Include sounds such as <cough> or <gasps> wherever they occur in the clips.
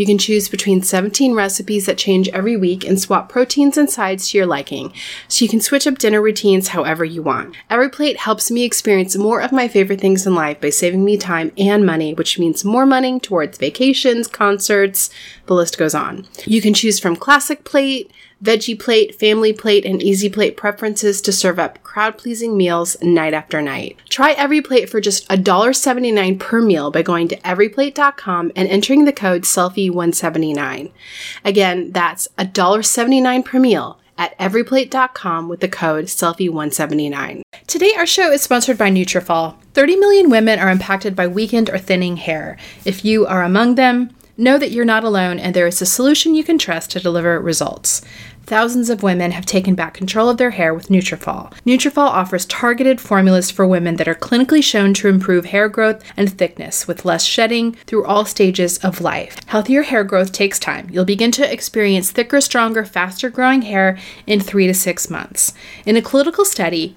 You can choose between 17 recipes that change every week and swap proteins and sides to your liking, so you can switch up dinner routines however you want. Every plate helps me experience more of my favorite things in life by saving me time and money, which means more money towards vacations, concerts, the list goes on. You can choose from classic plate, veggie plate, family plate, and easy plate preferences to serve up crowd pleasing meals night after night. Try EveryPlate for just $1.79 per meal by going to everyplate.com and entering the code SELFIE179. Again, that's $1.79 per meal at everyplate.com with the code SELFIE179. Today, our show is sponsored by Nutrafol. 30 million women are impacted by weakened or thinning hair. If you are among them, Know that you're not alone and there is a solution you can trust to deliver results. Thousands of women have taken back control of their hair with Nutrafol. Nutrafol offers targeted formulas for women that are clinically shown to improve hair growth and thickness with less shedding through all stages of life. Healthier hair growth takes time. You'll begin to experience thicker, stronger, faster growing hair in 3 to 6 months. In a clinical study,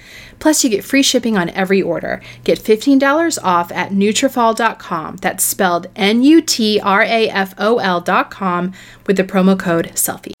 Plus, you get free shipping on every order. Get $15 off at Nutrafol.com. That's spelled N-U-T-R-A-F-O-L.com with the promo code SELFIE.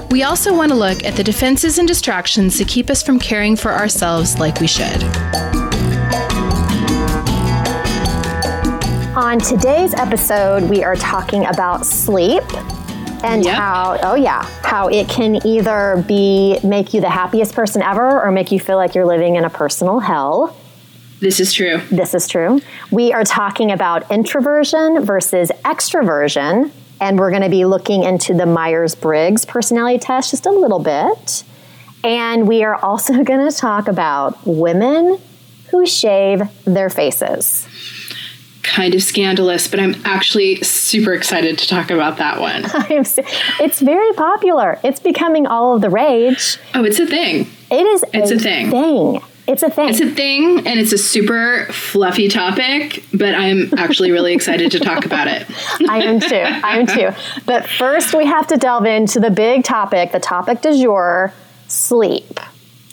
We also want to look at the defenses and distractions that keep us from caring for ourselves like we should. On today's episode, we are talking about sleep and Yep. how oh yeah how it can either be make you the happiest person ever or make you feel like you're living in a personal hell This is true. this is true we are talking about introversion versus extroversion and we're going to be looking into the myers-briggs personality test just a little bit and we are also <laughs> going to talk about women who shave their faces Kind of scandalous, but I'm actually super excited to talk about that one. <laughs> It's very popular. It's becoming all of the rage. Oh, it's a thing. It is. It's a thing. Thing. It's a thing. It's a thing, and it's a super fluffy topic, but I'm actually really excited to talk about it. <laughs> I am too. I am too. But first, we have to delve into the big topic. The topic du jour: sleep.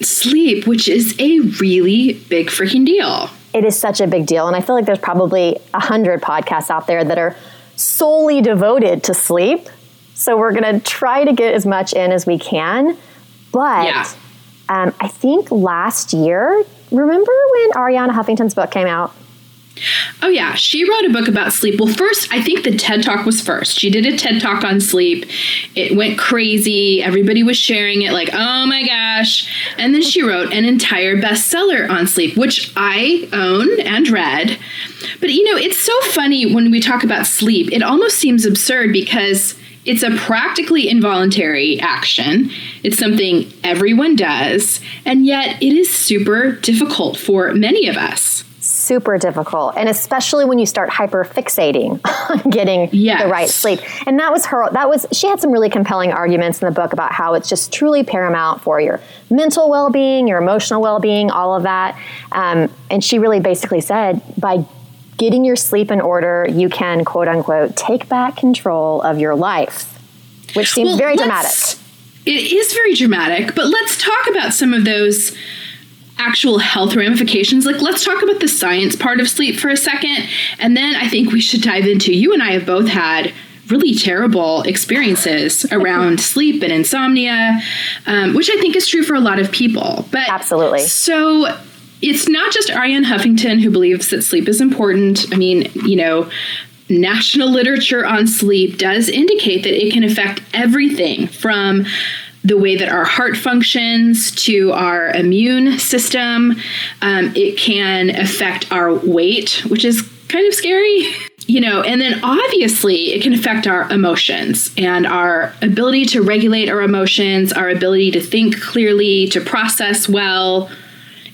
Sleep, which is a really big freaking deal. It is such a big deal, and I feel like there's probably a hundred podcasts out there that are solely devoted to sleep. So we're going to try to get as much in as we can. But Yeah. Um, I think last year, remember when Arianna Huffington's book came out? Oh, yeah. She wrote a book about sleep. Well, first, I think the TED Talk was first. She did a TED Talk on sleep. It went crazy. Everybody was sharing it, like, oh my gosh. And then she wrote an entire bestseller on sleep, which I own and read. But, you know, it's so funny when we talk about sleep. It almost seems absurd because it's a practically involuntary action. It's something everyone does, and yet it is super difficult for many of us. Super difficult. And especially when you start hyper fixating <laughs> on getting Yes. the right sleep. And that was her, that was, she had some really compelling arguments in the book about how it's just truly paramount for your mental well being, your emotional well being, all of that. Um, and she really basically said by getting your sleep in order, you can quote unquote take back control of your life, which seems Well, very dramatic. It is very dramatic, but let's talk about some of those actual health ramifications. Like, let's talk about the science part of sleep for a second. And then I think we should dive into you and I have both had really terrible experiences <laughs> around sleep and insomnia, um, which I think is true for a lot of people. But Absolutely. So it's not just Arianna Huffington who believes that sleep is important. I mean, you know, national literature on sleep does indicate that it can affect everything from the way that our heart functions to our immune system. Um, it can affect our weight, which is kind of scary. <laughs> You know, and then obviously it can affect our emotions and our ability to regulate our emotions, our ability to think clearly, to process well.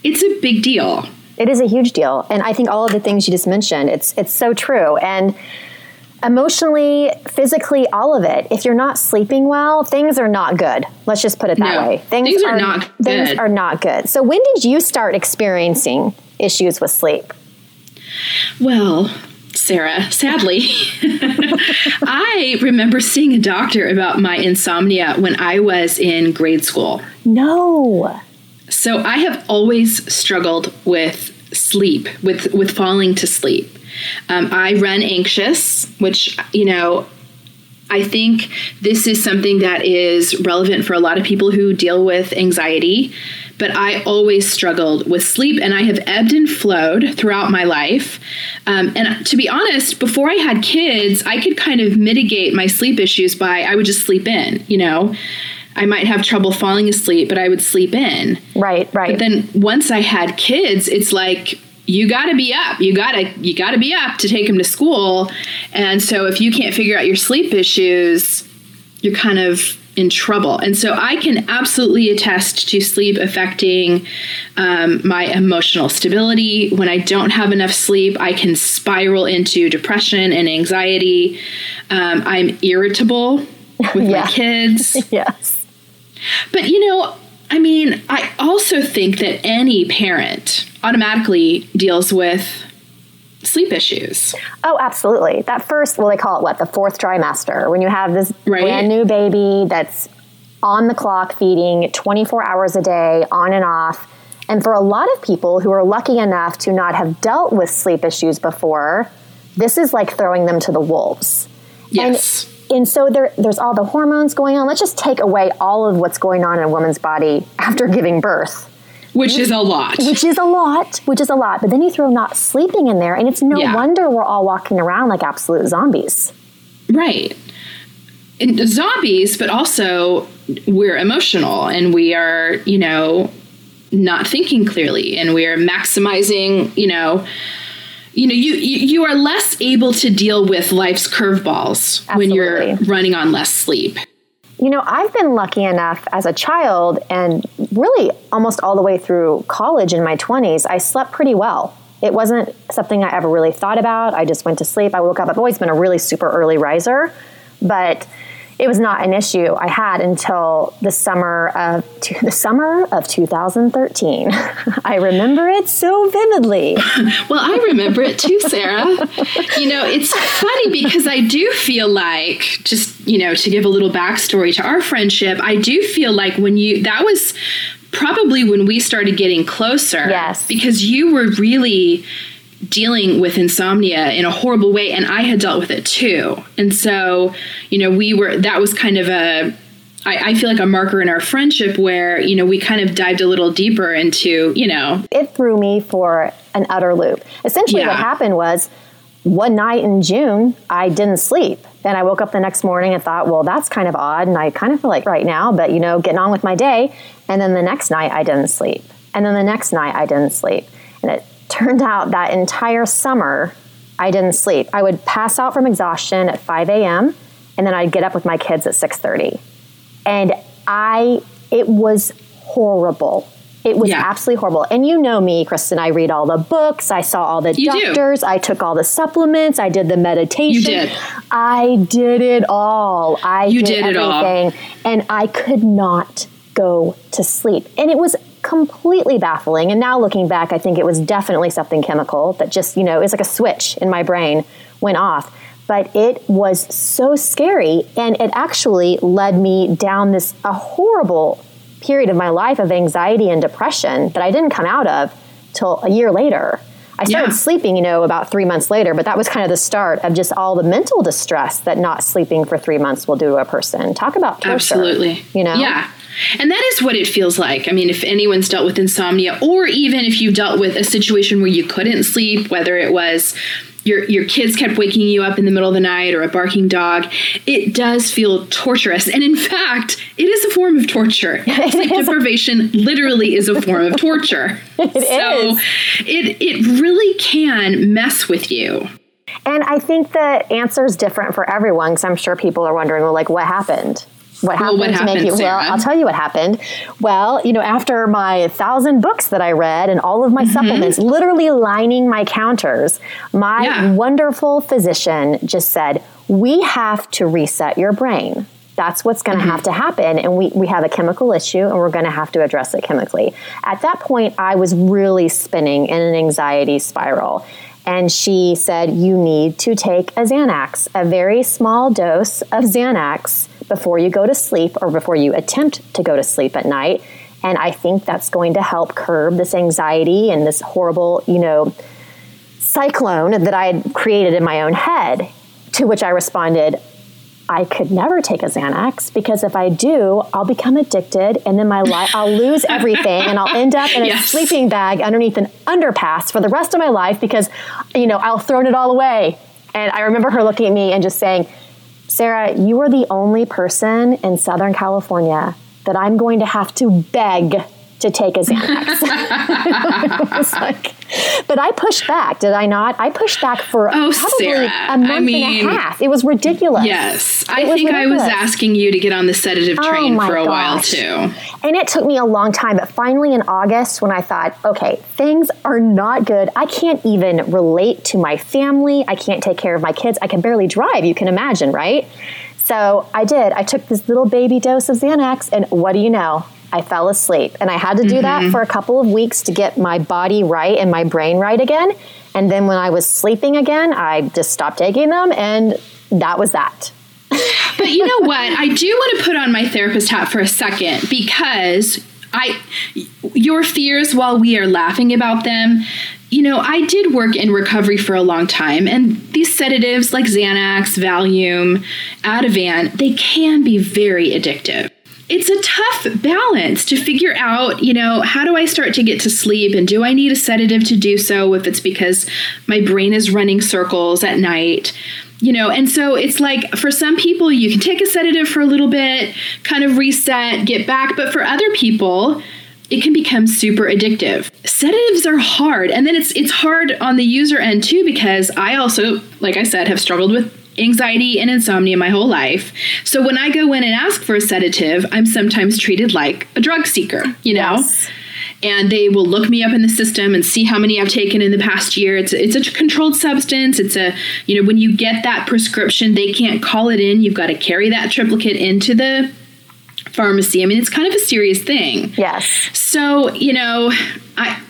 It's a big deal. It is a huge deal, and I think all of the things you just mentioned, it's it's so true. And emotionally, physically, all of it. If you're not sleeping well, things are not good. Let's just put it that No, way. things are not things good. are not good. So when did you start experiencing issues with sleep? Well, Sarah, sadly, <laughs> I remember seeing a doctor about my insomnia when I was in grade school. No. So I have always struggled with sleep, with with falling to sleep. Um, I run anxious, which you know. I think this is something that is relevant for a lot of people who deal with anxiety, but I always struggled with sleep and I have ebbed and flowed throughout my life. Um, and to be honest, before I had kids, I could kind of mitigate my sleep issues by I would just sleep in, you know. I might have trouble falling asleep, but I would sleep in. Right, right. But then once I had kids, it's like you got to be up. You got to you got to be up to take them to school. And so if you can't figure out your sleep issues, you're kind of in trouble. And so I can absolutely attest to sleep affecting um, my emotional stability. When I don't have enough sleep, I can spiral into depression and anxiety. Um, I'm irritable with <laughs> Yeah. my kids. <laughs> yes. But you know, I mean, I also think that any parent automatically deals with sleep issues. Oh, absolutely. That first, well, they call it what? The fourth trimester. When you have this Right. brand new baby that's on the clock feeding 24 hours a day, on and off. And for a lot of people who are lucky enough to not have dealt with sleep issues before, this is like throwing them to the wolves. Yes. And, and so there, there's all the hormones going on. Let's just take away all of what's going on in a woman's body after giving birth which is a lot. which is a lot, which is a lot. But then you throw not sleeping in there, and it's no Yeah. wonder we're all walking around like absolute zombies. Right. And zombies, but also we're emotional and we are, you know, not thinking clearly and we are maximizing, you know, you know, you you are less able to deal with life's curveballs when you're running on less sleep. You know, I've been lucky enough as a child and really almost all the way through college in my 20s, I slept pretty well. It wasn't something I ever really thought about. I just went to sleep. I woke up. I've always been a really super early riser, but it was not an issue I had until the summer of the summer of 2013. <laughs> I remember it so vividly. <laughs> Well, I remember it too, Sarah. You know, it's funny because I do feel like, just, you know, to give a little backstory to our friendship, I do feel like when you, that was probably when we started getting closer. Yes. Because you were really dealing with insomnia in a horrible way, and I had dealt with it too. And so, you know, we were, that was kind of a, I, I feel like a marker in our friendship where, you know, we kind of dived a little deeper into, you know, it threw me for an utter loop. Essentially, what happened was one night in June, I didn't sleep. Then I woke up the next morning and thought, well, that's kind of odd. And I kind of feel like right now, but you know, getting on with my day. And then the next night, I didn't sleep. And then the next night, I didn't sleep. And it turned out that entire summer, I didn't sleep. I would pass out from exhaustion at 5 a.m. and then I'd get up with my kids at 6:30. And I it was horrible. It was Yeah. absolutely horrible. And you know me, Kristen, I read all the books, I saw all the You do. doctors, I took all the supplements, I did the meditation. You did. I did it all. I You did, did it all. everything. And I could not go to sleep. And it was completely baffling. And now looking back, I think it was definitely something chemical that just, you know, it's like a switch in my brain went off. But it was so scary. And it actually led me down this a horrible period of my life of anxiety and depression that I didn't come out of till a year later. I started Yeah. sleeping, you know, about three months later, but that was kind of the start of just all the mental distress that not sleeping for three months will do to a person. Talk about torture. Absolutely. You know? Yeah. And that is what it feels like. I mean, if anyone's dealt with insomnia, or even if you've dealt with a situation where you couldn't sleep, whether it was your your kids kept waking you up in the middle of the night or a barking dog, it does feel torturous. And in fact, it is a form of torture. <laughs> Sleep deprivation literally is a form of torture. <laughs> It so is. it it really can mess with you. And I think the answer is different for everyone because I'm sure people are wondering, well, like, what happened? What happened what to make happened, you? Sarah? Well, I'll tell you what happened. Well, you know, after my thousand books that I read and all of my mm-hmm. supplements literally lining my counters, my Yeah. wonderful physician just said, We have to reset your brain. That's what's going to mm-hmm. have to happen. And we, we have a chemical issue and we're going to have to address it chemically. At that point, I was really spinning in an anxiety spiral. And she said, You need to take a Xanax, a very small dose of Xanax before you go to sleep or before you attempt to go to sleep at night. And I think that's going to help curb this anxiety and this horrible, you know, cyclone that I had created in my own head. To which I responded, I could never take a Xanax because if I do, I'll become addicted and then my life <laughs> I'll lose everything and I'll end up in a Yes. sleeping bag underneath an underpass for the rest of my life because you know, I'll throw it all away. And I remember her looking at me and just saying, Sarah, you are the only person in Southern California that I'm going to have to beg to take a Xanax. <laughs> <laughs> Was like- but I pushed back, did I not? I pushed back for Oh, probably Sarah, a month I mean- and a half. It was ridiculous. Yes. I think I was asking you to get on the sedative Oh train my for a while too. And it took me a long time, but finally in August, when I thought, okay, things are not good. I can't even relate to my family. I can't take care of my kids. I can barely drive, you can imagine, right? So I did. I took this little baby dose of Xanax, and what do you know? I fell asleep. And I had to do Mm-hmm. that for a couple of weeks to get my body right and my brain right again. And then when I was sleeping again, I just stopped taking them, and that was that. <laughs> But you know what? I do want to put on my therapist hat for a second because I your fears while we are laughing about them, you know, I did work in recovery for a long time and these sedatives like Xanax, Valium, Ativan, they can be very addictive. It's a tough balance to figure out, you know, how do I start to get to sleep and do I need a sedative to do so if it's because my brain is running circles at night? you know and so it's like for some people you can take a sedative for a little bit kind of reset get back but for other people it can become super addictive sedatives are hard and then it's it's hard on the user end too because i also like i said have struggled with anxiety and insomnia my whole life so when i go in and ask for a sedative i'm sometimes treated like a drug seeker you know Yes. and they will look me up in the system and see how many I've taken in the past year. It's it's a controlled substance. It's a you know when you get that prescription, they can't call it in. You've got to carry that triplicate into the pharmacy. I mean, it's kind of a serious thing. Yes. So, you know, I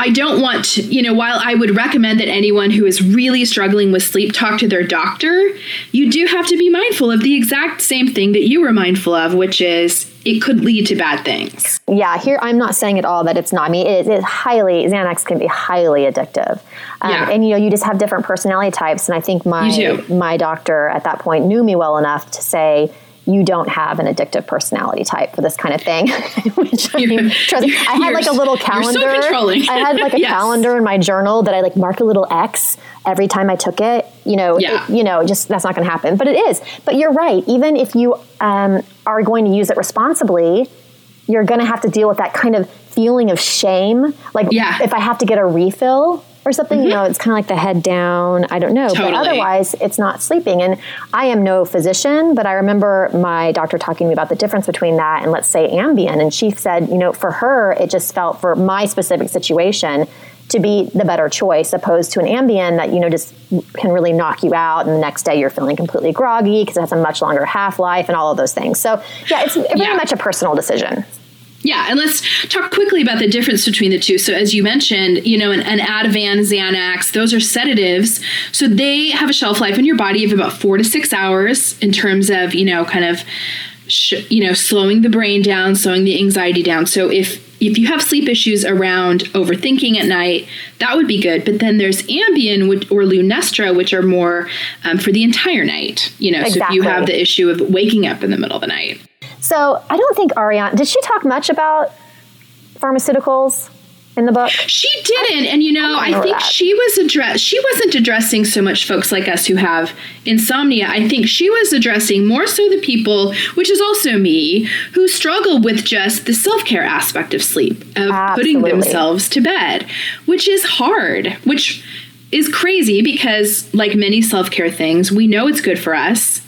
I don't want to, you know, while I would recommend that anyone who is really struggling with sleep talk to their doctor, you do have to be mindful of the exact same thing that you were mindful of, which is it could lead to bad things. Yeah, here I'm not saying at all that it's not me. It is highly Xanax can be highly addictive, um, Yeah. and you know you just have different personality types. And I think my my doctor at that point knew me well enough to say you don't have an addictive personality type for this kind of thing. <laughs> Which I, mean, trust me, I had like a little you're so calendar. controlling. I had like a <laughs> Yes. calendar in my journal that I like mark a little X every time I took it. You know, Yeah. it- you know, just that's not going to happen. But it is. But you're right. Even if you um, are going to use it responsibly, you're going to have to deal with that kind of feeling of shame. Like Yeah. if I have to get a refill, or something. Mm-hmm. You know, it's kind of like the head down. I don't know. Totally. But otherwise, it's not sleeping. And I am no physician, but I remember my doctor talking to me about the difference between that and let's say Ambien. And she said, you know, for her, it just felt for my specific situation to be the better choice opposed to an Ambien that, you know, just can really knock you out. And the next day you're feeling completely groggy because it has a much longer half life and all of those things. So, yeah, it's very yeah. much a personal decision. Yeah, and let's talk quickly about the difference between the two. So, as you mentioned, you know, an, an Ativan, Xanax, those are sedatives. So, they have a shelf life in your body of about four to six hours in terms of, you know, kind of, sh- you know, slowing the brain down, slowing the anxiety down. So, if if you have sleep issues around overthinking at night, that would be good. But then there's Ambien or Lunesta, which are more um, for the entire night. You know, exactly. so if you have the issue of waking up in the middle of the night. So I don't think Arianna did she talk much about pharmaceuticals in the book? She didn't, and you know, I, I think that. she was address she wasn't addressing so much folks like us who have insomnia. I think she was addressing more so the people, which is also me, who struggle with just the self care aspect of sleep, of Absolutely. putting themselves to bed, which is hard, which is crazy because, like many self care things, we know it's good for us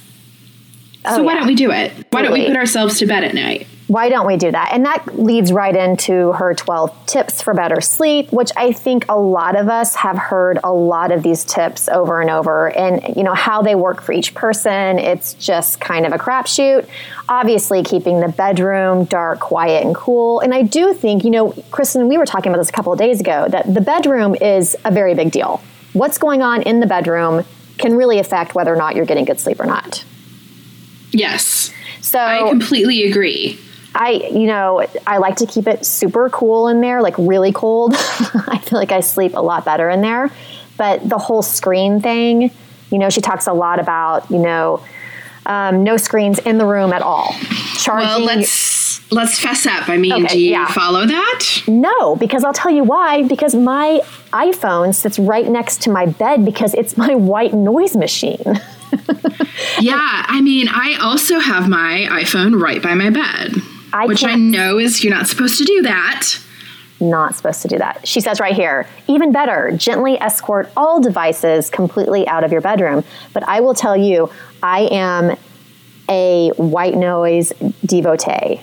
Oh, so why yeah. don't we do it? Why don't we put ourselves to bed at night? Why don't we do that? And that leads right into her 12 tips for better sleep, which I think a lot of us have heard a lot of these tips over and over. And, you know, how they work for each person, it's just kind of a crapshoot. Obviously, keeping the bedroom dark, quiet, and cool. And I do think, you know, Kristen, we were talking about this a couple of days ago, that the bedroom is a very big deal. What's going on in the bedroom can really affect whether or not you're getting good sleep or not. Yes. So I completely agree. I, you know, I like to keep it super cool in there, like really cold. <laughs> I feel like I sleep a lot better in there. But the whole screen thing, you know, she talks a lot about, you know, um, no screens in the room at all. Charging. Well, let's let's fess up. I mean, okay, do you yeah. follow that? No, because I'll tell you why. Because my iPhone sits right next to my bed because it's my white noise machine. <laughs> yeah, I mean, I also have my iPhone right by my bed, I which I know is you're not supposed to do that. Not supposed to do that. She says right here, even better, gently escort all devices completely out of your bedroom. But I will tell you, I am a white noise devotee.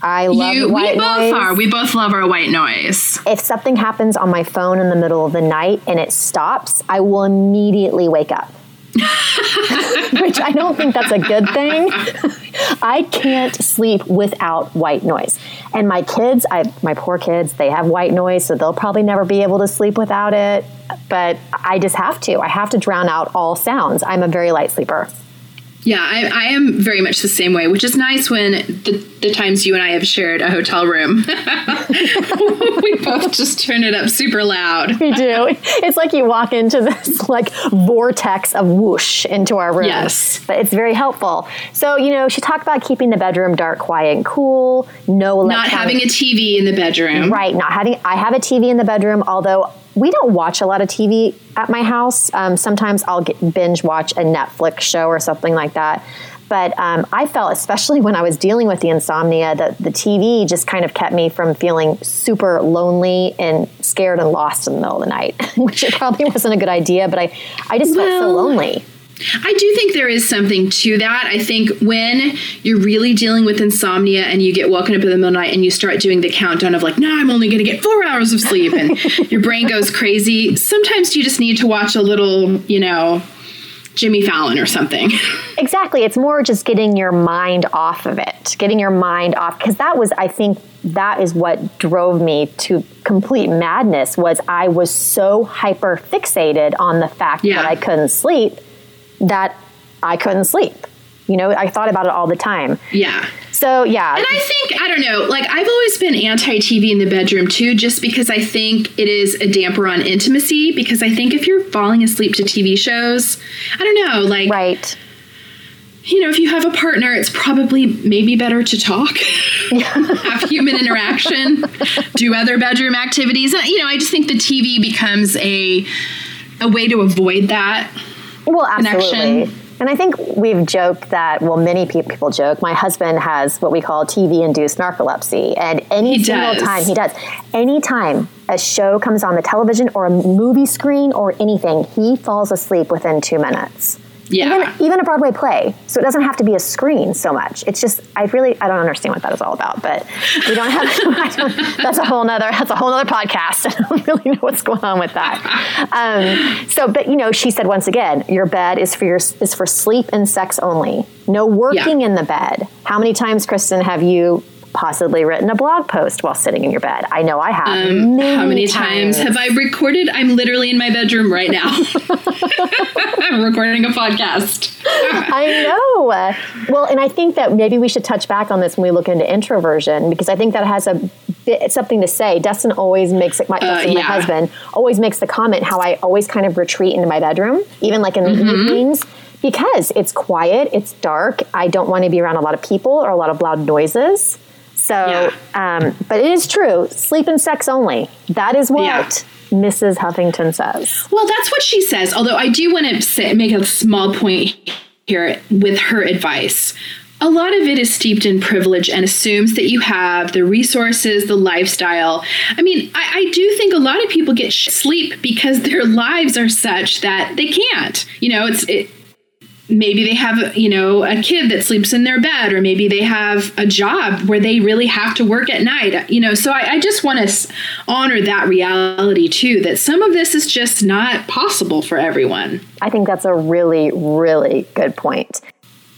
I love you, white we both noise. are. We both love our white noise. If something happens on my phone in the middle of the night and it stops, I will immediately wake up. <laughs> which I don't think that's a good thing. I can't sleep without white noise. And my kids, I, my poor kids, they have white noise, so they'll probably never be able to sleep without it. But I just have to. I have to drown out all sounds. I'm a very light sleeper. Yeah, I, I, am very much the same way, which is nice when the, the times you and I have shared a hotel room. <laughs> we both just turn it up super loud. We do. It's like you walk into this like vortex of whoosh into our room. Yes. But it's very helpful. So, you know, she talked about keeping the bedroom dark, quiet, and cool. No Not having a TV in the bedroom. Right. Not having, I have a TV in the bedroom, although we don't watch a lot of TV at my house. Um, sometimes I'll get, binge watch a Netflix show or something like that. But um, I felt, especially <laughs> when I was dealing with the insomnia, that the TV just kind of kept me from feeling super lonely and scared and lost in the middle of the night, <laughs> which it probably wasn't a good idea. But I, I just well, felt so lonely. I do think there is something to that. I think when you're really dealing with insomnia and you get woken up in the middle of the night and you start doing the countdown of like, no, I'm only going to get four hours of sleep and <laughs> your brain goes crazy, sometimes you just need to watch a little, you know, Jimmy Fallon or something. <laughs> Exactly. It's more just getting your mind off of it, getting your mind off. Because that was, I think, that is what drove me to complete madness was I was so hyper fixated on the fact yeah. that I couldn't sleep that I couldn't sleep. You know, I thought about it all the time. Yeah. So, yeah. And I think, I don't know, like I've always been anti TV in the bedroom too, just because I think it is a damper on intimacy. Because I think if you're falling asleep to TV shows, I don't know, like. Right. You know, if you have a partner, it's probably maybe better to talk, <laughs> have human interaction, do other bedroom activities. You know, I just think the TV becomes a a way to avoid that well, absolutely. Connection. And I think we've joked that, well, many people joke. My husband has what we call TV induced narcolepsy. And any He single does. time he does, anytime a show comes on the television or a movie screen or anything, he falls asleep within two minutes. Yeah. Even, even a Broadway play. So it doesn't have to be a screen so much. It's just, I really, I don't understand what that is all about, but we don't have, <laughs> don't, that's a whole nother, that's a whole nother podcast. <laughs> I don't really know what's going on with that. Um, so, but you know, she said once again, your bed is for your, is for sleep and sex only. No working in the bed. How many times, Kristen, have you possibly written a blog post while sitting in your bed? I know I have. Um, how many times have I recorded? I'm literally in my bedroom right now. <laughs> I'm recording a podcast. I know. Uh, Well, and I think that maybe we should touch back on this when we look into introversion because I think that has a bit something to say. Dustin always makes it. My, Dustin, my husband, always makes the comment how I always kind of retreat into my bedroom, even like in the Mm-hmm. evenings. Because it's quiet, it's dark. I don't want to be around a lot of people or a lot of loud noises. So, um, but it is true. Sleep and sex only. That is what Yeah. Mrs. Huffington says. Well, that's what she says. Although I do want to say, make a small point here with her advice. A lot of it is steeped in privilege and assumes that you have the resources, the lifestyle. I mean, I, I do think a lot of people get sh- sleep because their lives are such that they can't. You know, it's it, maybe they have you know a kid that sleeps in their bed or maybe they have a job where they really have to work at night you know. So i, I just want to honor that reality too that some of this is just not possible for everyone. I think that's a really, really good point.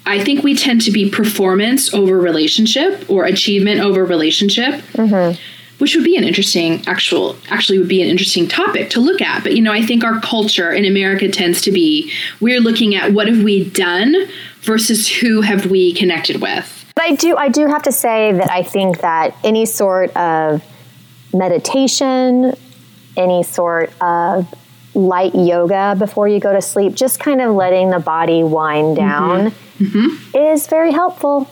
i think we tend to be performance over relationship or achievement over relationship mm-hmm. Which would be an interesting actual actually would be an interesting topic to look at. But you know i think our culture in america tends to be we're looking at what have we done versus who have we connected with. But I do, I do have to say that I think that any sort of meditation, any sort of light yoga before you go to sleep, just kind of letting the body wind mm-hmm. down, mm-hmm. is very helpful.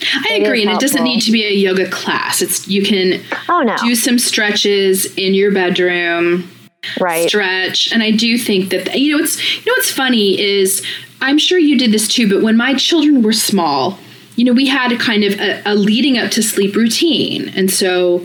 I It agree, and it doesn't need to be a yoga class. It's you can Oh no, do some stretches in your bedroom, right? stretch, and I do think that you know it's you know what's funny is I'm sure you did this too, but when my children were small, you know we had a kind of a, a leading up to sleep routine, and so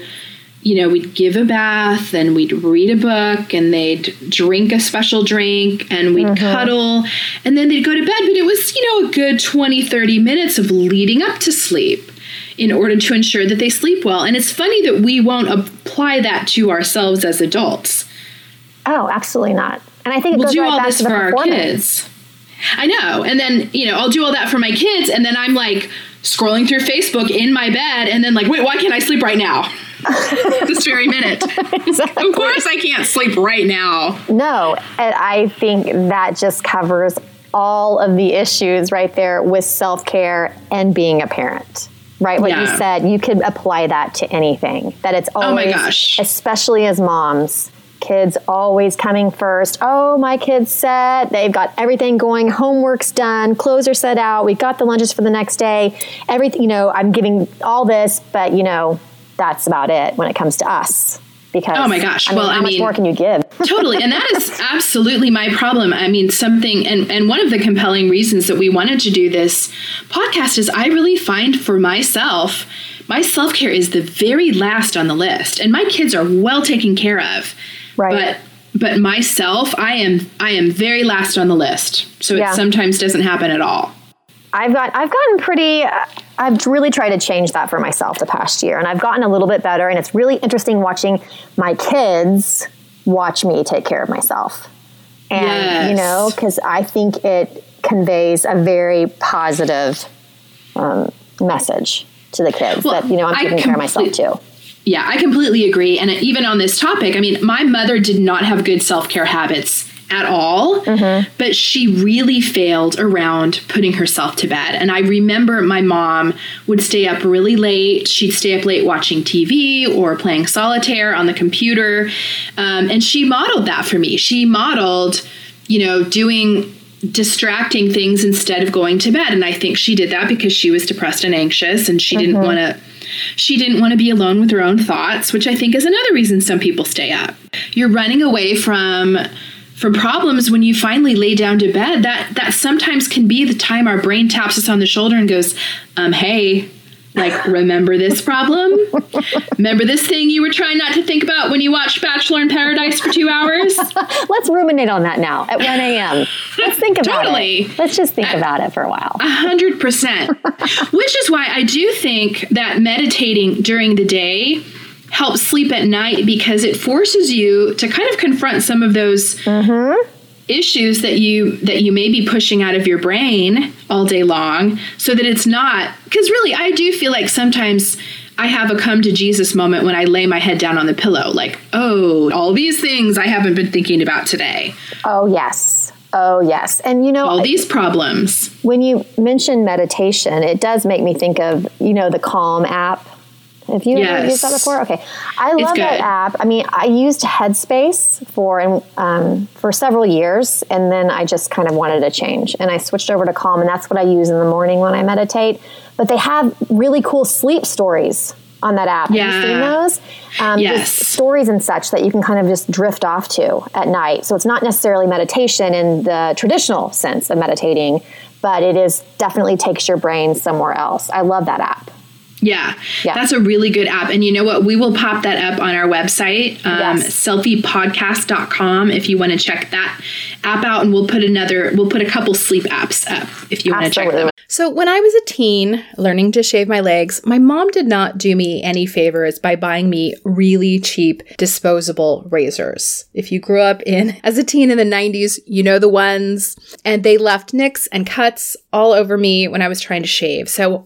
you know we'd give a bath and we'd read a book and they'd drink a special drink and we'd mm-hmm. cuddle. And then they'd go to bed. But it was you know a good 20 30 minutes of leading up to sleep in order to ensure that they sleep well. And it's funny that we won't apply that to ourselves as adults. Oh, absolutely not. And I think it we'll goes do right all back this to the for our kids. I know. And then you know i'll do all that for my kids. And then i'm like scrolling through facebook in my bed and then like wait why can't i sleep right now <laughs> this very minute of course i can't sleep right now No, and I think that just covers all of the issues right there with self care and being a parent. Right, what you said, you could apply that to anything. That it's always, Oh my gosh. especially as moms, kids always coming first. Oh, my kid's set. They've got everything going. Homework's done. Clothes are set out. We've got the lunches for the next day. Everything, you know, I'm giving all this, but you know, that's about it when it comes to us. Because Oh my gosh. I mean, Well, how I much mean- more can you give? <laughs> totally and that is absolutely my problem i mean something and and one of the compelling reasons that we wanted to do this podcast is i really find for myself my self-care is the very last on the list and my kids are well taken care of Right. but but myself i am i am very last on the list so Yeah. it sometimes doesn't happen at all I've got I've gotten pretty uh, I've really tried to change that for myself the past year and I've gotten a little bit better and it's really interesting watching my kids watch me take care of myself. And you know, cuz I think it conveys a very positive um, message to the kids Well, that you know I'm taking care of myself too. Yeah, I completely agree. And even on this topic, I mean, my mother did not have good self care habits at all, Mm-hmm. but she really failed around putting herself to bed. And I remember my mom would stay up really late. She'd stay up late watching TV or playing solitaire on the computer. Um, and she modeled that for me. She modeled, you know, doing distracting things instead of going to bed and i think she did that because she was depressed and anxious and she didn't want to she didn't want to be alone with her own thoughts which i think is another reason some people stay up you're running away from for problems when you finally lay down to bed that that sometimes can be the time our brain taps us on the shoulder and goes um hey like <laughs> remember this problem remember this thing you were trying not to think about when you watched bachelor in paradise for two hours <laughs> let's ruminate on that now at 1 a.m let's think about it. Totally. it let's just think about it for a while A hundred percent. <laughs> Which is why I do think that meditating during the day helps sleep at night because it forces you to kind of confront some of those mm-hmm. issues that you that you may be pushing out of your brain all day long so that it's not because really I do feel like sometimes I have a come to Jesus moment when I lay my head down on the pillow like oh all these things I haven't been thinking about today. Oh yes. Oh yes. And you know all these problems. When you mention meditation it does make me think of you know the calm app have you Yes. used that before? Okay, I love that app. I mean, I used Headspace for um, for several years, and then I just kind of wanted to change, and I switched over to Calm, and that's what I use in the morning when I meditate. But they have really cool sleep stories on that app. Have you Yeah. seen those? Um, Yes. Stories and such that you can kind of just drift off to at night. So it's not necessarily meditation in the traditional sense of meditating, but it is definitely takes your brain somewhere else. I love that app. Yeah, Yeah. that's a really good app. And you know what? We will pop that up on our website, um, Yes. selfiepodcast.com, if you want to check that app out. And we'll put another, we'll put a couple sleep apps up if you want to check them out. So, when I was a teen learning to shave my legs, my mom did not do me any favors by buying me really cheap disposable razors. If you grew up in as a teen in the 90s, you know the ones, and they left nicks and cuts all over me when I was trying to shave. So,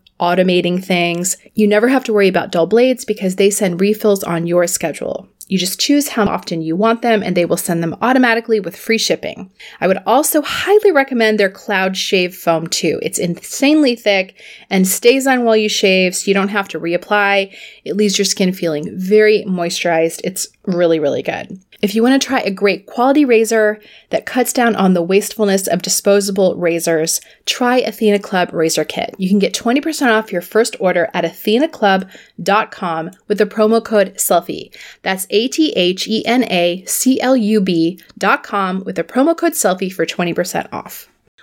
automating things. You never have to worry about dull blades because they send refills on your schedule. You just choose how often you want them and they will send them automatically with free shipping. I would also highly recommend their Cloud Shave Foam too. It's insanely thick and stays on while you shave so you don't have to reapply. It leaves your skin feeling very moisturized. It's really, really good. If you want to try a great quality razor that cuts down on the wastefulness of disposable razors, try Athena Club Razor Kit. You can get 20% off your first order at athenaclub.com with the promo code SELFIE. That's A T H N A C L U B.com with the promo code SELFIE for 20% off.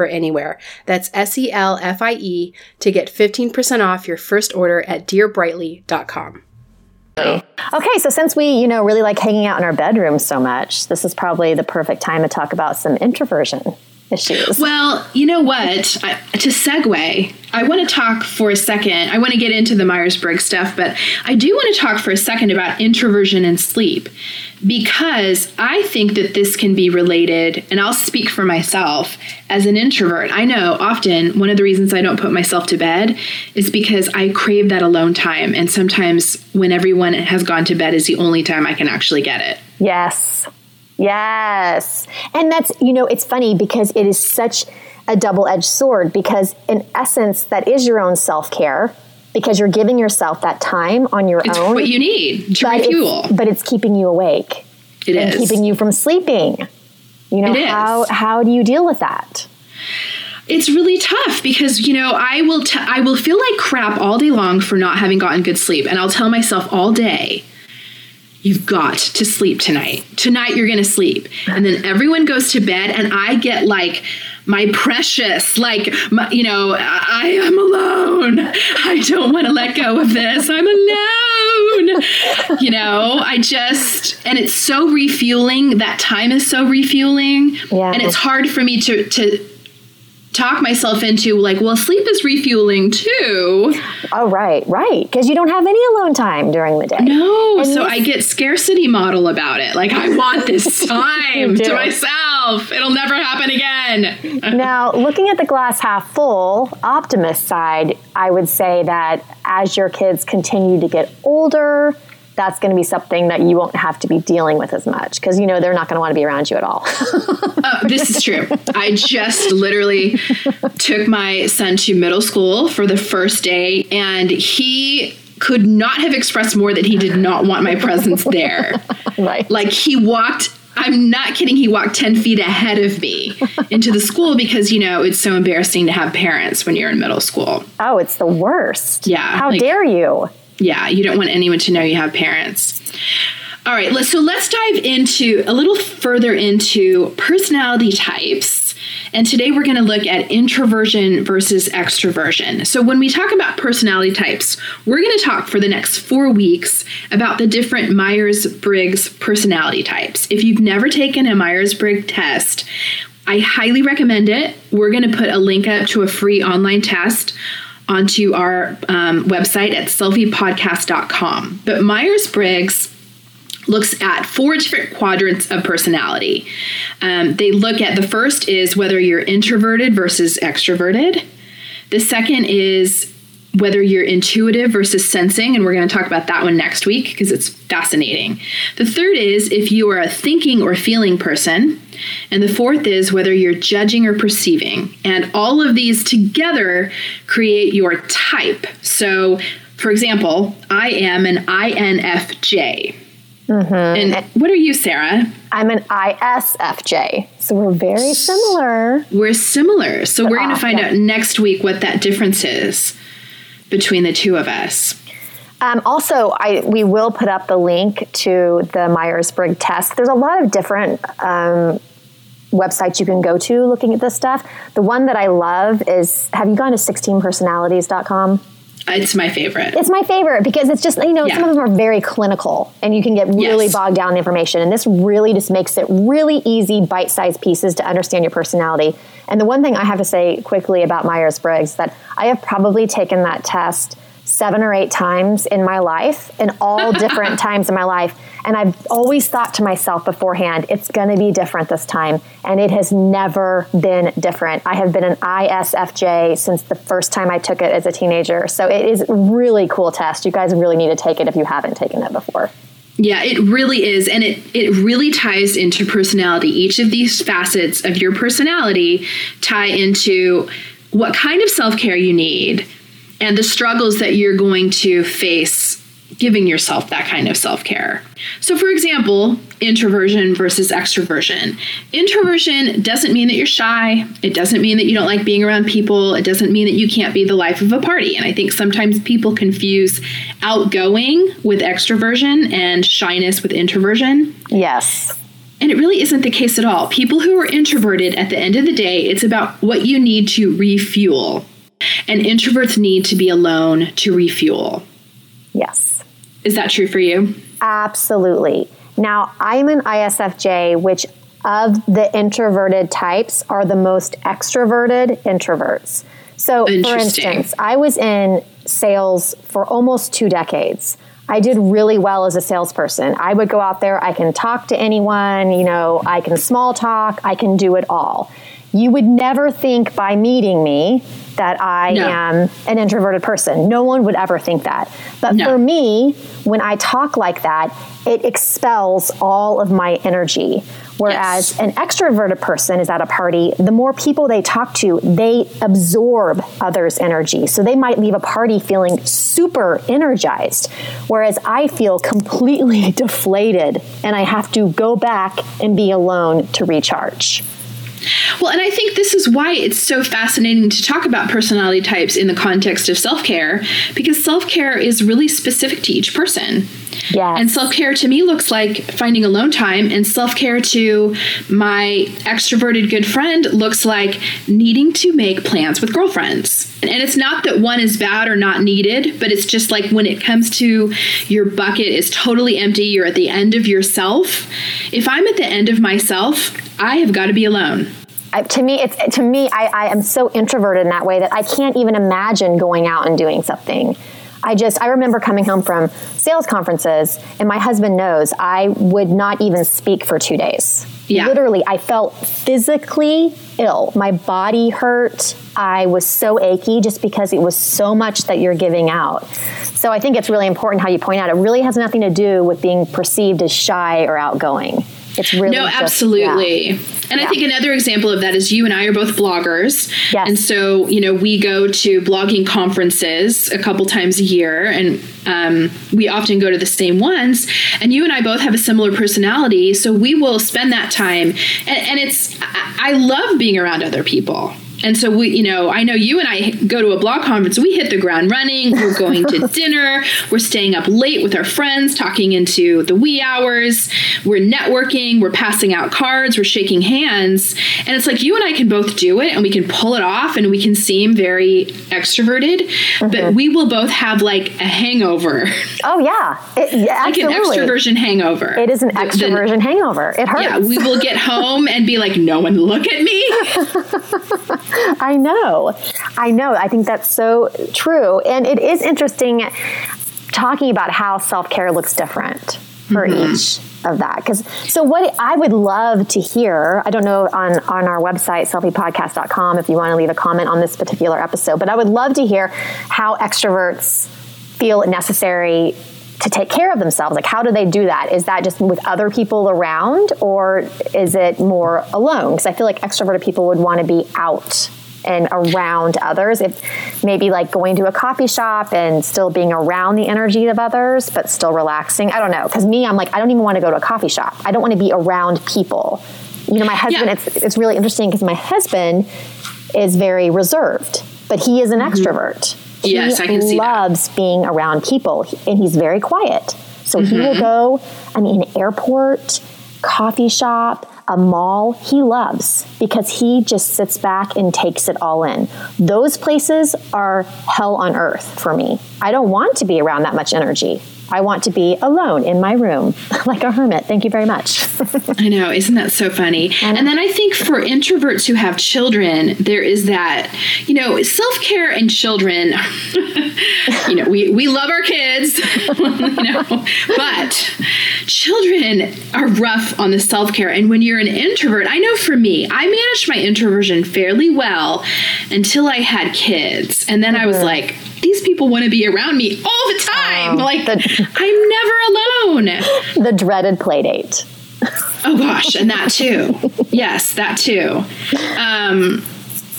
anywhere. That's S E L F I E to get 15% off your first order at dearbrightly.com. Okay, so since we, you know, really like hanging out in our bedrooms so much, this is probably the perfect time to talk about some introversion issues. Well, you know what? I, to segue, I want to talk for a second. I want to get into the Myers Briggs stuff, but I do want to talk for a second about introversion and sleep because I think that this can be related, and I'll speak for myself as an introvert. I know often one of the reasons I don't put myself to bed is because I crave that alone time, and sometimes when everyone has gone to bed is the only time I can actually get it. Yes. Yes. And that's, you know, it's funny because it is such a double edged sword because, in essence, that is your own self care because you're giving yourself that time on your It's own. what you need to but refuel. It's, but it's keeping you awake It and is. keeping you from sleeping. You know, It is. how, how do you deal with that? it's really tough because you know I will t- I will feel like crap all day long for not having gotten good sleep, and I'll tell myself all day. You've got to sleep tonight. Tonight you're going to sleep. And then everyone goes to bed and I get like my precious like my, you know I am alone. I don't want to let go of this. I'm alone. you know, I just and it's so refueling. That time is so refueling. Yeah. And it's hard for me to to talk myself into like, well, sleep is refueling too. Oh, right, right. Because you don't have any alone time during the day. No, And so this- I get scarcity model about it. Like I want this <laughs> time to myself. It'll never happen again. <laughs> Now, looking at the glass half full, optimist side, I would say that as your kids continue to get older, that's going to be something that you won't have to be dealing with as much because you know they're not going to want to be around you at all. <laughs> Uh, this is true. I just literally took my son to middle school for the first day, and he could not have expressed more that he did not want my presence there. <laughs> right. Like he walked. I'm not kidding. He walked 10 feet ahead of me into the school because, you know, it's so embarrassing to have parents when you're in middle school. oh, it's the worst. Yeah, How like- dare you? Yeah, you don't want anyone to know you have parents. All right, so let's dive into a little further into personality types. And today we're going to look at introversion versus extroversion. So, when we talk about personality types, we're going to talk for the next four weeks about the different Myers Briggs personality types. If you've never taken a Myers Briggs test, I highly recommend it. We're going to put a link up to a free online test onto our um, website at selfiepodcast.com. But Myers Briggs looks at four different quadrants of personality. Um, they look at the first is whether you're introverted versus extroverted. The second is whether you're intuitive versus sensing, and we're going to talk about that one next week because it's fascinating. The third is if you are a thinking or feeling person. And the fourth is whether you're judging or perceiving. And all of these together create your type. So, for example, I am an INFJ. Mm-hmm. And what are you, Sarah? I'm an ISFJ, so we're very similar. We're similar. So we're going to find out next week what that difference is between the two of us. Um, also, I we will put up the link to the Myers Briggs test. There's a lot of different um, websites you can go to looking at this stuff. The one that I love is Have you gone to 16personalities.com? It's my favorite. It's my favorite because it's just, you know, Yeah. some of them are very clinical and you can get really Yes. bogged down in information. And this really just makes it really easy, bite sized pieces to understand your personality. And the one thing I have to say quickly about Myers Briggs that I have probably taken that test seven or eight times in my life, in all <laughs> different times in my life. And I've always thought to myself beforehand, it's going to be different this time. And it has never been different. I have been an ISFJ since the first time I took it as a teenager. So it is a really cool test. You guys really need to take it if you haven't taken it before. Yeah, it really is. And it, it really ties into personality. Each of these facets of your personality tie into what kind of self care you need and the struggles that you're going to face giving yourself that kind of self care. So, for example, introversion versus extroversion. Introversion doesn't mean that you're shy. It doesn't mean that you don't like being around people. It doesn't mean that you can't be the life of a party. And I think sometimes people confuse outgoing with extroversion and shyness with introversion. Yes. And it really isn't the case at all. People who are introverted, at the end of the day, it's about what you need to refuel. And introverts need to be alone to refuel. Yes. Is that true for you? Absolutely. Now, I'm an ISFJ, which of the introverted types are the most extroverted introverts. So, for instance, I was in sales for almost two decades. I did really well as a salesperson. I would go out there, I can talk to anyone, you know, I can small talk, I can do it all. You would never think by meeting me that I No. am an introverted person. No one would ever think that. But No. for me, when I talk like that, it expels all of my energy. Whereas Yes. an extroverted person is at a party, the more people they talk to, they absorb others' energy. So they might leave a party feeling super energized, whereas I feel completely <laughs> deflated and I have to go back and be alone to recharge. Well, and I think this is why it's so fascinating to talk about personality types in the context of self care, because self care is really specific to each person. Yes. And self care to me looks like finding alone time, and self care to my extroverted good friend looks like needing to make plans with girlfriends. And it's not that one is bad or not needed, but it's just like when it comes to your bucket is totally empty, you're at the end of yourself. If I'm at the end of myself, I have got to be alone. I, to me, it's to me. I, I am so introverted in that way that I can't even imagine going out and doing something. I just I remember coming home from sales conferences, and my husband knows I would not even speak for two days. Yeah. Literally, I felt physically ill. My body hurt. I was so achy just because it was so much that you're giving out. So I think it's really important how you point out it really has nothing to do with being perceived as shy or outgoing. It's really No, just- yeah. absolutely. And I think another example of that is you and I are both bloggers. Yes. And so, you know, we go to blogging conferences a couple times a year and um, we often go to the same ones. And you and I both have a similar personality. So we will spend that time. And, and it's, I, I love being around other people. And so we, you know, I know you and I go to a blog conference. We hit the ground running. We're going to <laughs> dinner. We're staying up late with our friends, talking into the wee hours. We're networking. We're passing out cards. We're shaking hands. And it's like you and I can both do it, and we can pull it off, and we can seem very extroverted. But mm-hmm. we will both have like a hangover, Oh yeah, it, yeah, <laughs> like an extroversion hangover. It is an extroversion hangover. It hurts. yeah, we will get home and be like, "No one look at me." <laughs> <laughs> I know. I know. I think that's so true. And it is interesting talking about how self care looks different for mm-hmm. each of that. Because so what I would love to hear, I don't know on, on our website, selfiepodcast.com, if you want to leave a comment on this particular episode, but I would love to hear how extroverts feel it necessary to take care of themselves. Like how do they do that? Is that just with other people around or is it more alone? Because i feel like extroverted people would want to be out and around others. If maybe like going to a coffee shop and still being around the energy of others but still relaxing i don't know. Because me i'm like i don't even want to go to a coffee shop. I don't want to be around people. You know my husband Yeah. it's, it's really interesting because my husband is very reserved but he is an mm-hmm. extrovert he Yes, I can see that. loves being around people and he's very quiet. So he Mm-hmm. will go, I mean, airport, coffee shop, a mall, he loves because he just sits back and takes it all in. Those places are hell on earth for me. I don't want to be around that much energy. I want to be alone in my room <laughs> like a hermit. Thank you very much. <laughs> I know, isn't that so funny? And then I think for introverts who have children, there is that, you know, self care and children. <laughs> you know, we, we love our kids, you know, but children are rough on the self care. And when you're an introvert, I know for me, I managed my introversion fairly well until I had kids. And then I was mm-hmm. like, these people want to be around me all the time. Oh, like, the- I'm never alone. <gasps> The dreaded play date. <laughs> Oh gosh, and that too. yes, that too. Um,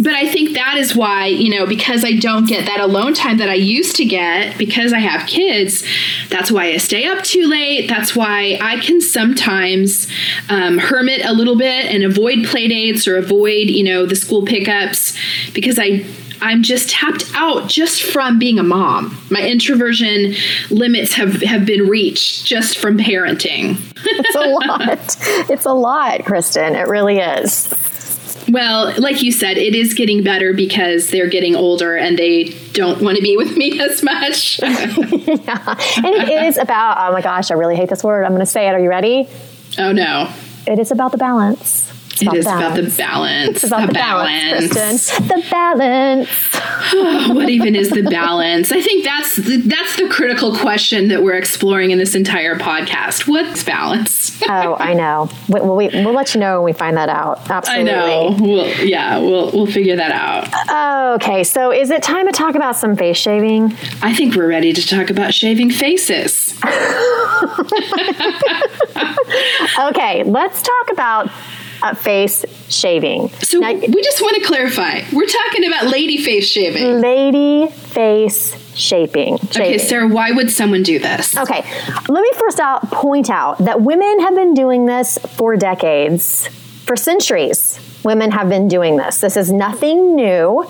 but I think that is why, you know, because I don't get that alone time that I used to get because I have kids, that's why I stay up too late. That's why I can sometimes um, hermit a little bit and avoid play dates or avoid, you know, the school pickups because I. I'm just tapped out just from being a mom. My introversion limits have, have been reached just from parenting. It's a <laughs> lot. it's a lot, Kristen. It really is. Well, like you said, it is getting better because they're getting older and they don't want to be with me as much. <laughs> yeah. And it is about, oh my gosh, I really hate this word. I'm going to say it. Are you ready? oh no. It is about the balance. It's It is about the balance. It's about the, balance, Kristen. The balance. <sighs> what even is the <laughs> balance? I think that's the, that's the critical question that we're exploring in this entire podcast. What's balance? Oh, I know. We, we'll, we, we'll let you know when we find that out. Absolutely. I know. We'll, yeah, we'll we'll figure that out. Oh, okay, so is it time to talk about some face shaving? I think we're ready to talk about shaving faces. <laughs> <laughs> Okay, let's talk about uh, face shaving. So Now- we just want to clarify. We're talking about lady face shaving. Lady face shaping. Okay, shaving. Sarah, why would someone do this? Okay, let me first out point out that women have been doing this for decades, for centuries. Women have been doing this. This is nothing new.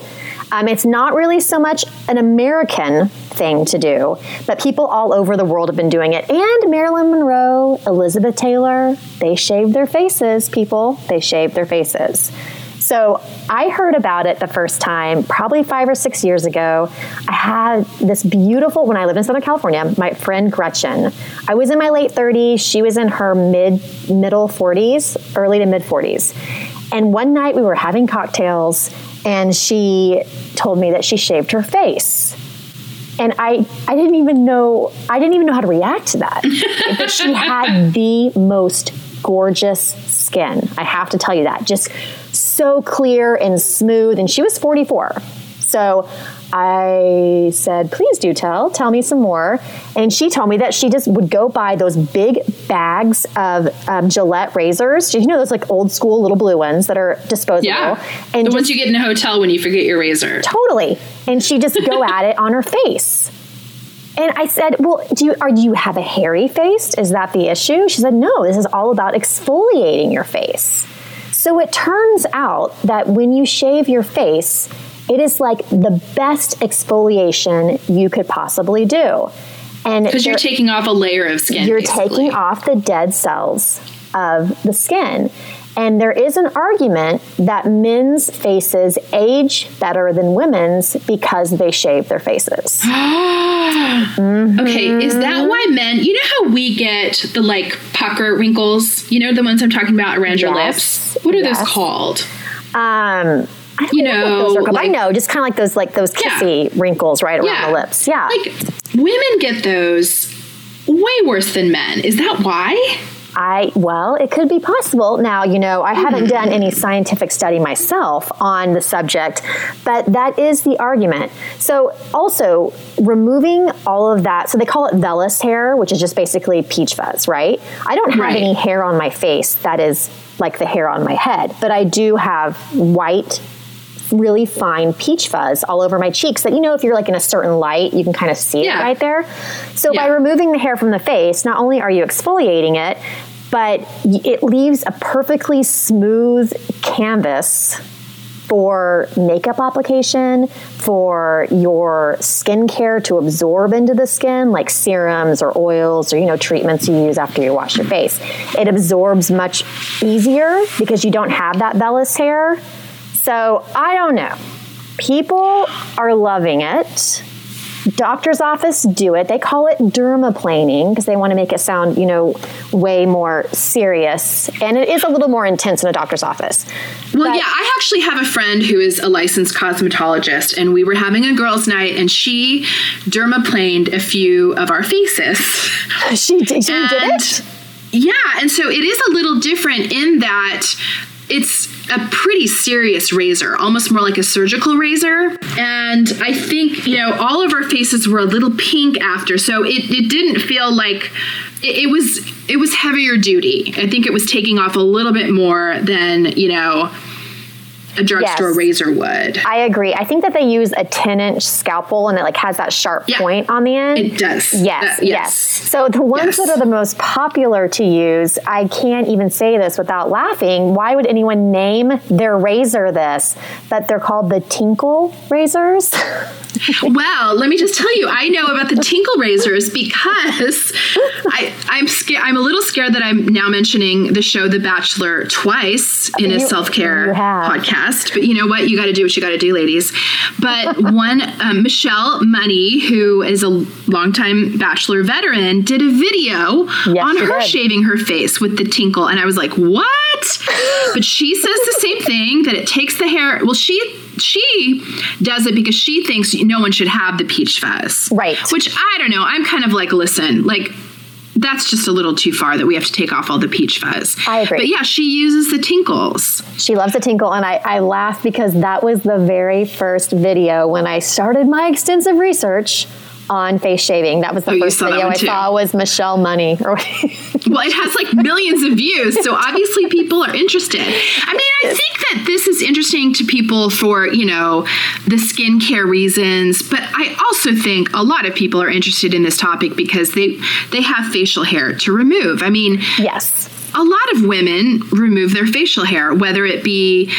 Um, it's not really so much an American thing to do, but people all over the world have been doing it. And Marilyn Monroe, Elizabeth Taylor, they shaved their faces, people. They shaved their faces. So I heard about it the first time probably five or six years ago. I had this beautiful, when I lived in Southern California, my friend Gretchen. I was in my late 30s. She was in her mid, middle 40s, early to mid 40s. And one night we were having cocktails and she told me that she shaved her face. And I, I didn't even know I didn't even know how to react to that. <laughs> but she had the most gorgeous skin. I have to tell you that. Just so clear and smooth. And she was 44. So I said, please do tell, tell me some more. And she told me that she just would go buy those big bags of um, Gillette razors. You know, those like old school little blue ones that are disposable. Yeah. And the just ones you get in a hotel when you forget your razor. Totally. And she just go <laughs> at it on her face. And I said, "Well, do you are do you have a hairy face? Is that the issue?" She said, "No, this is all about exfoliating your face." So it turns out that when you shave your face, it is like the best exfoliation you could possibly do. And Because you're taking off a layer of skin. you're basically. taking off the dead cells of the skin. And there is an argument that men's faces age better than women's because they shave their faces. <gasps> Okay, is that why men? You know how we get the like pucker wrinkles? You know the ones I'm talking about around your Yes. lips. What are Yes. those called? Um, You know, what know, those are called. I know, just kind of like those, like those Yeah. kissy wrinkles right around Yeah. the lips. Yeah, Like women get those way worse than men. Is that why? I well, it could be possible. Now, you know, I haven't hmm. done any scientific study myself on the subject, but that is the argument. So, also removing all of that, so they call it vellus hair, which is just basically peach fuzz, right? I don't have Right. any hair on my face that is like the hair on my head, but I do have white really fine peach fuzz all over my cheeks that you know if you're like in a certain light you can kind of see Yeah. it right there so by removing the hair from the face not only are you exfoliating it but it leaves a perfectly smooth canvas for makeup application, for your skincare to absorb into the skin, like serums or oils or you know treatments you use after you wash your face. It absorbs much easier because you don't have that vellus hair. So I don't know. People are loving it. Doctor's office do it. They call it dermaplaning because they want to make it sound, you know, way more serious. And it is a little more intense in a doctor's office. Well, But- yeah, I actually have a friend who is a licensed cosmetologist, and we were having a girls' night, and she dermaplaned a few of our faces. <laughs> She, did- she did it? yeah, and so it is a little different in that it's a pretty serious razor, almost more like a surgical razor. And I think, you know, all of our faces were a little pink after, so it, it didn't feel like it, it was it was heavier duty. I think it was taking off a little bit more than, you know, a drugstore Yes. razor would. I agree. I think that they use a 10 inch scalpel and it like has that sharp Yeah. point on the end. It does. Yes, Uh, yes. So the ones Yes. that are the most popular to use, I can't even say this without laughing. Why would anyone name their razor this? But they're called the Tinkle razors. <laughs> Well, let me just tell you, I know about the Tinkle razors because I, I'm scared. I'm a little scared that I'm now mentioning the show The Bachelor twice in a self care podcast. But you know what? You got to do what you got to do, ladies. But <laughs> one, um, Michelle Money, who is a longtime Bachelor veteran, did a video Yes, on her did. shaving her face with the Tinkle, and I was like, what? But she says the same thing that it takes the hair. Well, she she does it because she thinks no one should have the peach fuzz. Right. Which I don't know. I'm kind of like, listen, like that's just a little too far that we have to take off all the peach fuzz. I agree. But yeah, she uses the tinkles. She loves a tinkle, and I, I laugh because that was the very first video when I started my extensive research on face shaving. That was the Oh, first video I saw was Michelle Money. <laughs> Well, it has like millions of views, so obviously people are interested. I mean, I think that this is interesting to people for, you know, the skincare reasons, but I also think a lot of people are interested in this topic because they they have facial hair to remove. I mean, yes, a lot of women remove their facial hair, whether it be,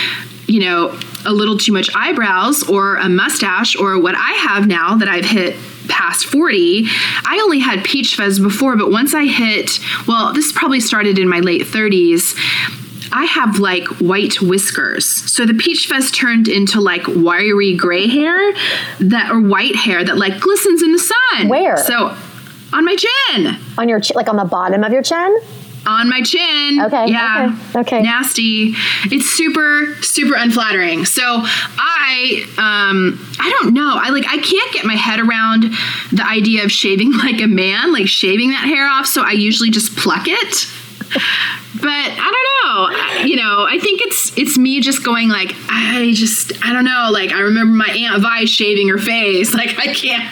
you know, a little too much eyebrows or a mustache or what I have now that I've hit past 40. I only had peach fuzz before, but once I hit, well, this probably started in my late 30s. I have like white whiskers. So the peach fuzz turned into like wiry gray hair that or white hair that like glistens in the sun. Where? So on my chin on your chi- like on the bottom of your chin. On my chin. Okay, Yeah. okay, okay. Nasty. It's super, super unflattering. So I, um, I don't know. I like, I can't get my head around the idea of shaving <laughs> like a man, like shaving that hair off. So I usually just pluck it. But I don't know. You know, I think it's it's me just going like I just I don't know. Like I remember my aunt Vi shaving her face. <laughs> Like I can't.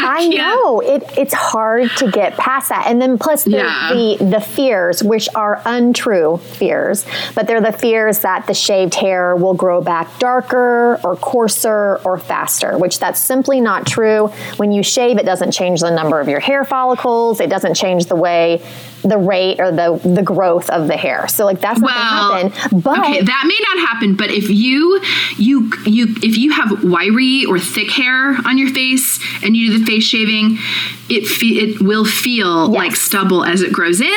I can't- know it. It's hard to get past that, and then plus the, Yeah. the the fears, which are untrue fears, but they're the fears that the shaved hair will grow back darker or coarser or faster, which that's simply not true. When you shave, it doesn't change the number of your hair follicles. It doesn't change the way, the rate or the the growth of the hair. So like that's not well, going to happen. But okay, that may not happen. But if you you you if you have wiry or thick hair on your face and you do the face shaving, it fe- it will feel Yes. like stubble as it grows in.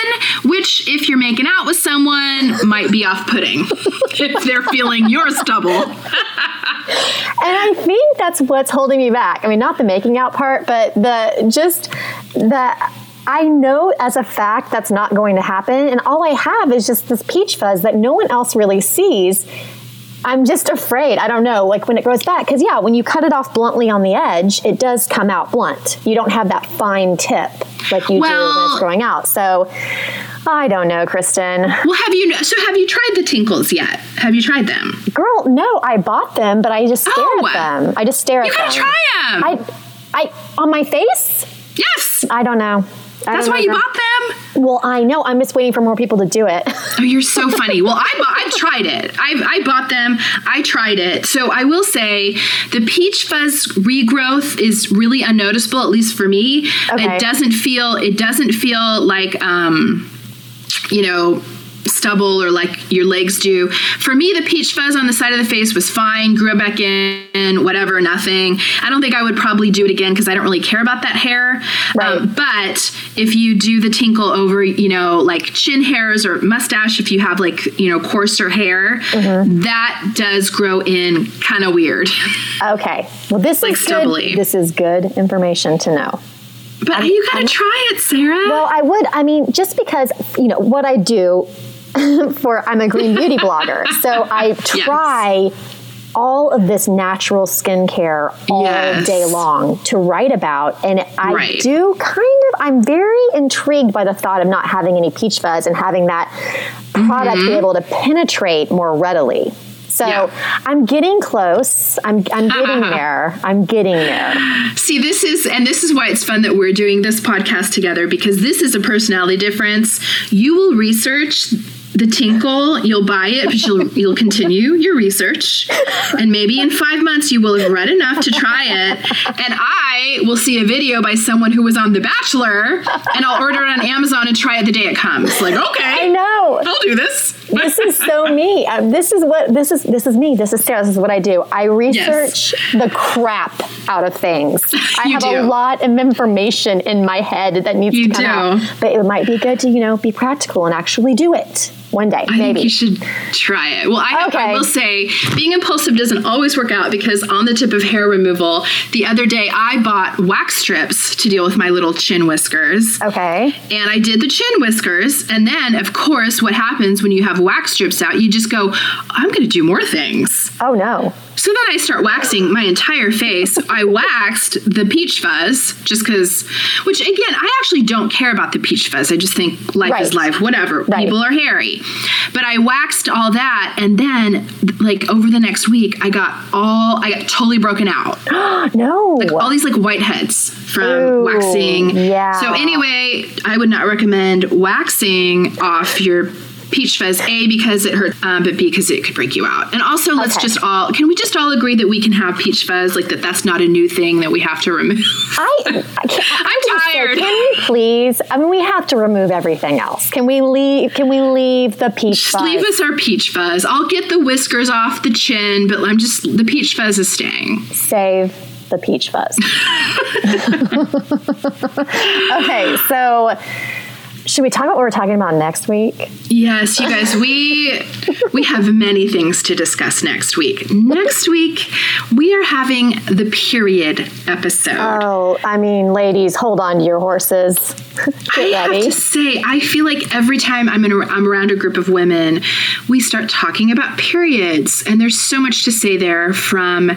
Which, if you're making out with someone, might be off-putting <laughs> if they're feeling your stubble. <laughs> And I think that's what's holding me back. I mean, not the making out part, but the just the. I know as a fact that's not going to happen, and all I have is just this peach fuzz that no one else really sees. I'm just afraid. I don't know, like when it grows back, because yeah, when you cut it off bluntly on the edge, it does come out blunt. You don't have that fine tip like you do when it's growing out. So I don't know, Kristen. Well, have you so have you tried the tinkles yet? Have you tried them? Girl, no, I bought them, but I just stare Oh. at them. I just stare You at them. You gotta try them. I, I on my face. yes, I don't know. That's why you girl. bought them. Well, I know. I'm just waiting for more people to do it. <laughs> Oh, you're so funny. Well, I I've tried it. I've I bought them. I tried it. So I will say the peach fuzz regrowth is really unnoticeable, at least for me. Okay. It doesn't feel. It doesn't feel like um, you know stubble or like your legs do. For me, the peach fuzz on the side of the face was fine. Grew back in, whatever, nothing. I don't think I would probably do it again because I don't really care about that hair. Right. Um, but if you do the tinkle over, you know, like chin hairs or mustache, if you have like, you know, coarser hair, Mm-hmm. that does grow in kind of weird. Okay. Well, this Like is stubbly. good. This is good information to know. But you gotta try it, Sarah. Well, I would. I mean, just because you know what I do <laughs> for, I'm a green beauty <laughs> blogger, so I try all of this natural skincare all Yes. day long to write about. And I Right. do kind of, I'm very intrigued by the thought of not having any peach fuzz and having that product be able to penetrate more readily. So Mm-hmm. Yeah. I'm getting close. I'm, I'm <laughs> getting there. I'm getting there. See, this is, and this is why it's fun that we're doing this podcast together because this is a personality difference. You will research the tinkle, you'll buy it, but you'll you'll continue your research, and maybe in five months you will have read enough to try it. And I will see a video by someone who was on The Bachelor, and I'll order it on Amazon and try it the day it comes. Like, okay. I know. I'll do this. This is so me. Um, this is what this is. This is me. This is Sarah. This is what I do. I research the crap out of things. I have do. a lot of information in my head that needs You to come do. out. But it might be good to you know be practical and actually do it one day. I maybe. think you should try it. Well, I, Okay. I will say being impulsive doesn't always work out because on the tip of hair removal, the other day I bought wax strips to deal with my little chin whiskers. okay. And I did the chin whiskers. And then, of course, what happens when you have wax strips out, you just go, I'm going to do more things. Oh no. So then I start waxing my entire face. I waxed the peach fuzz just because, which again, I actually don't care about the peach fuzz. I just think life is life, whatever. Right. People are hairy. But I waxed all that. And then, like, over the next week, I got all, I got totally broken out. <gasps> No. Like, all these, like, whiteheads from Ooh, waxing. yeah. So, anyway, I would not recommend waxing off your. Peach fuzz, A, because it hurts, um, but B, because it could break you out. And also, let's Okay. just all, can we just all agree that we can have peach fuzz? Like, that that's not a new thing that we have to remove? I, I can't, <laughs> I'm just say, tired. can we please? I mean, we have to remove everything else. Can we leave? Can we leave the peach Just fuzz? leave us our peach fuzz. I'll get the whiskers off the chin, but I'm just, the peach fuzz is staying. Save the peach fuzz. <laughs> <laughs> okay, so should we talk about what we're talking about next week? Yes, you guys, we we have many things to discuss next week. Next week, we are having the period episode. Oh, I mean, ladies, hold on to your horses. <laughs> I have ready. to say, I feel like every time I'm in, a, I'm around a group of women, we start talking about periods, and there's so much to say there from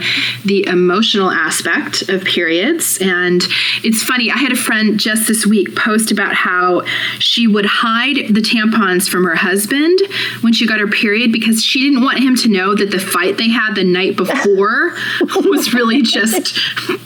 the emotional aspect of periods. And it's funny, I had a friend just this week post about how she would hide the tampons from her husband when she got her period because she didn't want him to know that the fight they had the night before <laughs> was really just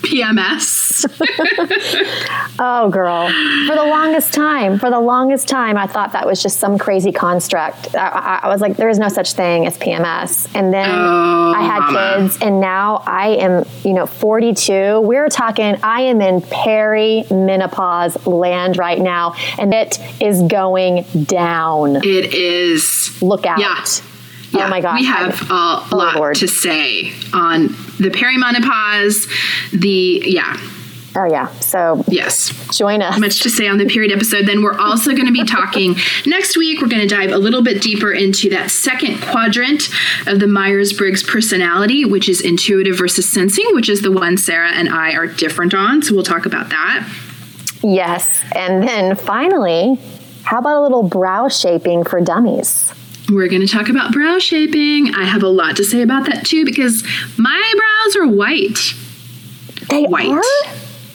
PMS. <laughs> Oh, girl. For the longest time, for the longest time, I thought that was just some crazy construct. I, I, I was like, there is no such thing as PMS. And then Oh, I had oh, mama. kids, and now I am, you know, 42. We're talking, I am in perimenopause land right now, and it is going down. It is. Look out. Yeah. Oh my gosh. We have a lot Lord. to say on the perimenopause, the, yeah, Oh, yeah. So yes. join us. Much to say on the period episode. Then we're also going to be talking <laughs> next week. We're going to dive a little bit deeper into that second quadrant of the Myers Briggs personality, which is intuitive versus sensing, which is the one Sarah and I are different on. So we'll talk about that. Yes. And then finally, how about a little brow shaping for dummies? We're going to talk about brow shaping. I have a lot to say about that too because my brows are white. They White. are?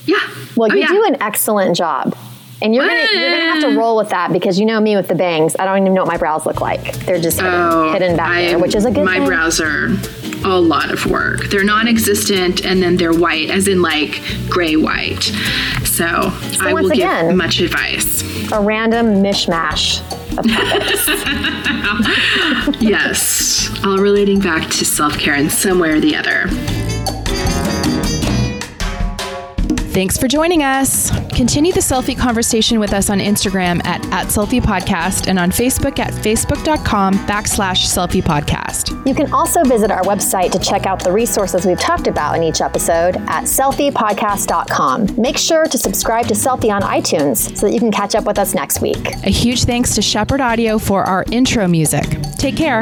Yeah. Well, Oh, you yeah. do an excellent job. And you're gonna, you're gonna have to roll with that because you know me with the bangs. I don't even know what my brows look like. They're just hidden, Oh, hidden back I- there, which is a good thing. My thing. brows are a lot of work. They're non-existent, and then they're white, as in like gray white. So, I once will give much advice. A random mishmash of topics. <laughs> yes, all relating back to self-care in some way or the other. Thanks for joining us. Continue the selfie conversation with us on Instagram at, at Selfie Podcast and on Facebook at facebook.com backslash selfie podcast. you can also visit our website to check out the resources we've talked about in each episode at selfiepodcast.com. Make sure to subscribe to Selfie on iTunes so that you can catch up with us next week. A huge thanks to Shepherd Audio for our intro music. Take care.